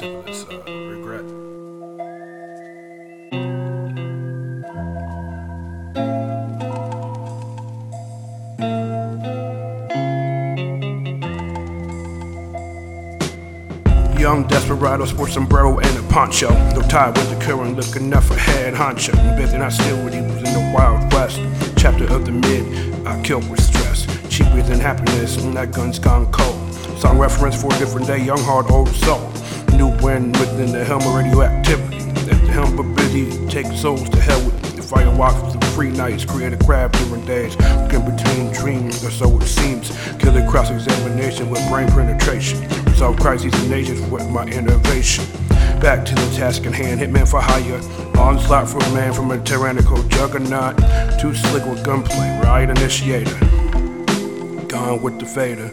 syphilis, uh, regret. Young desperado, sports sombrero and a poncho. No tie with the current, looking enough for head honcho. Busy hostility was in the Wild West. Chapter of the mid, I killed with stress. Cheaper than happiness, and that gun's gone cold. Song reference for a different day, young heart, old soul. New wind within the helm of radioactivity. At the helm of busy, take souls to hell with the fire walk through free nights, create a crowd during days. Between dreams, or so it seems. Killer cross examination with brain penetration. Resolve crises in nations with my innovation. Back to the task in hand, hitman for hire. Onslaught for a man from a tyrannical juggernaut. Too slick with gunplay, riot initiator. Gone with the fader.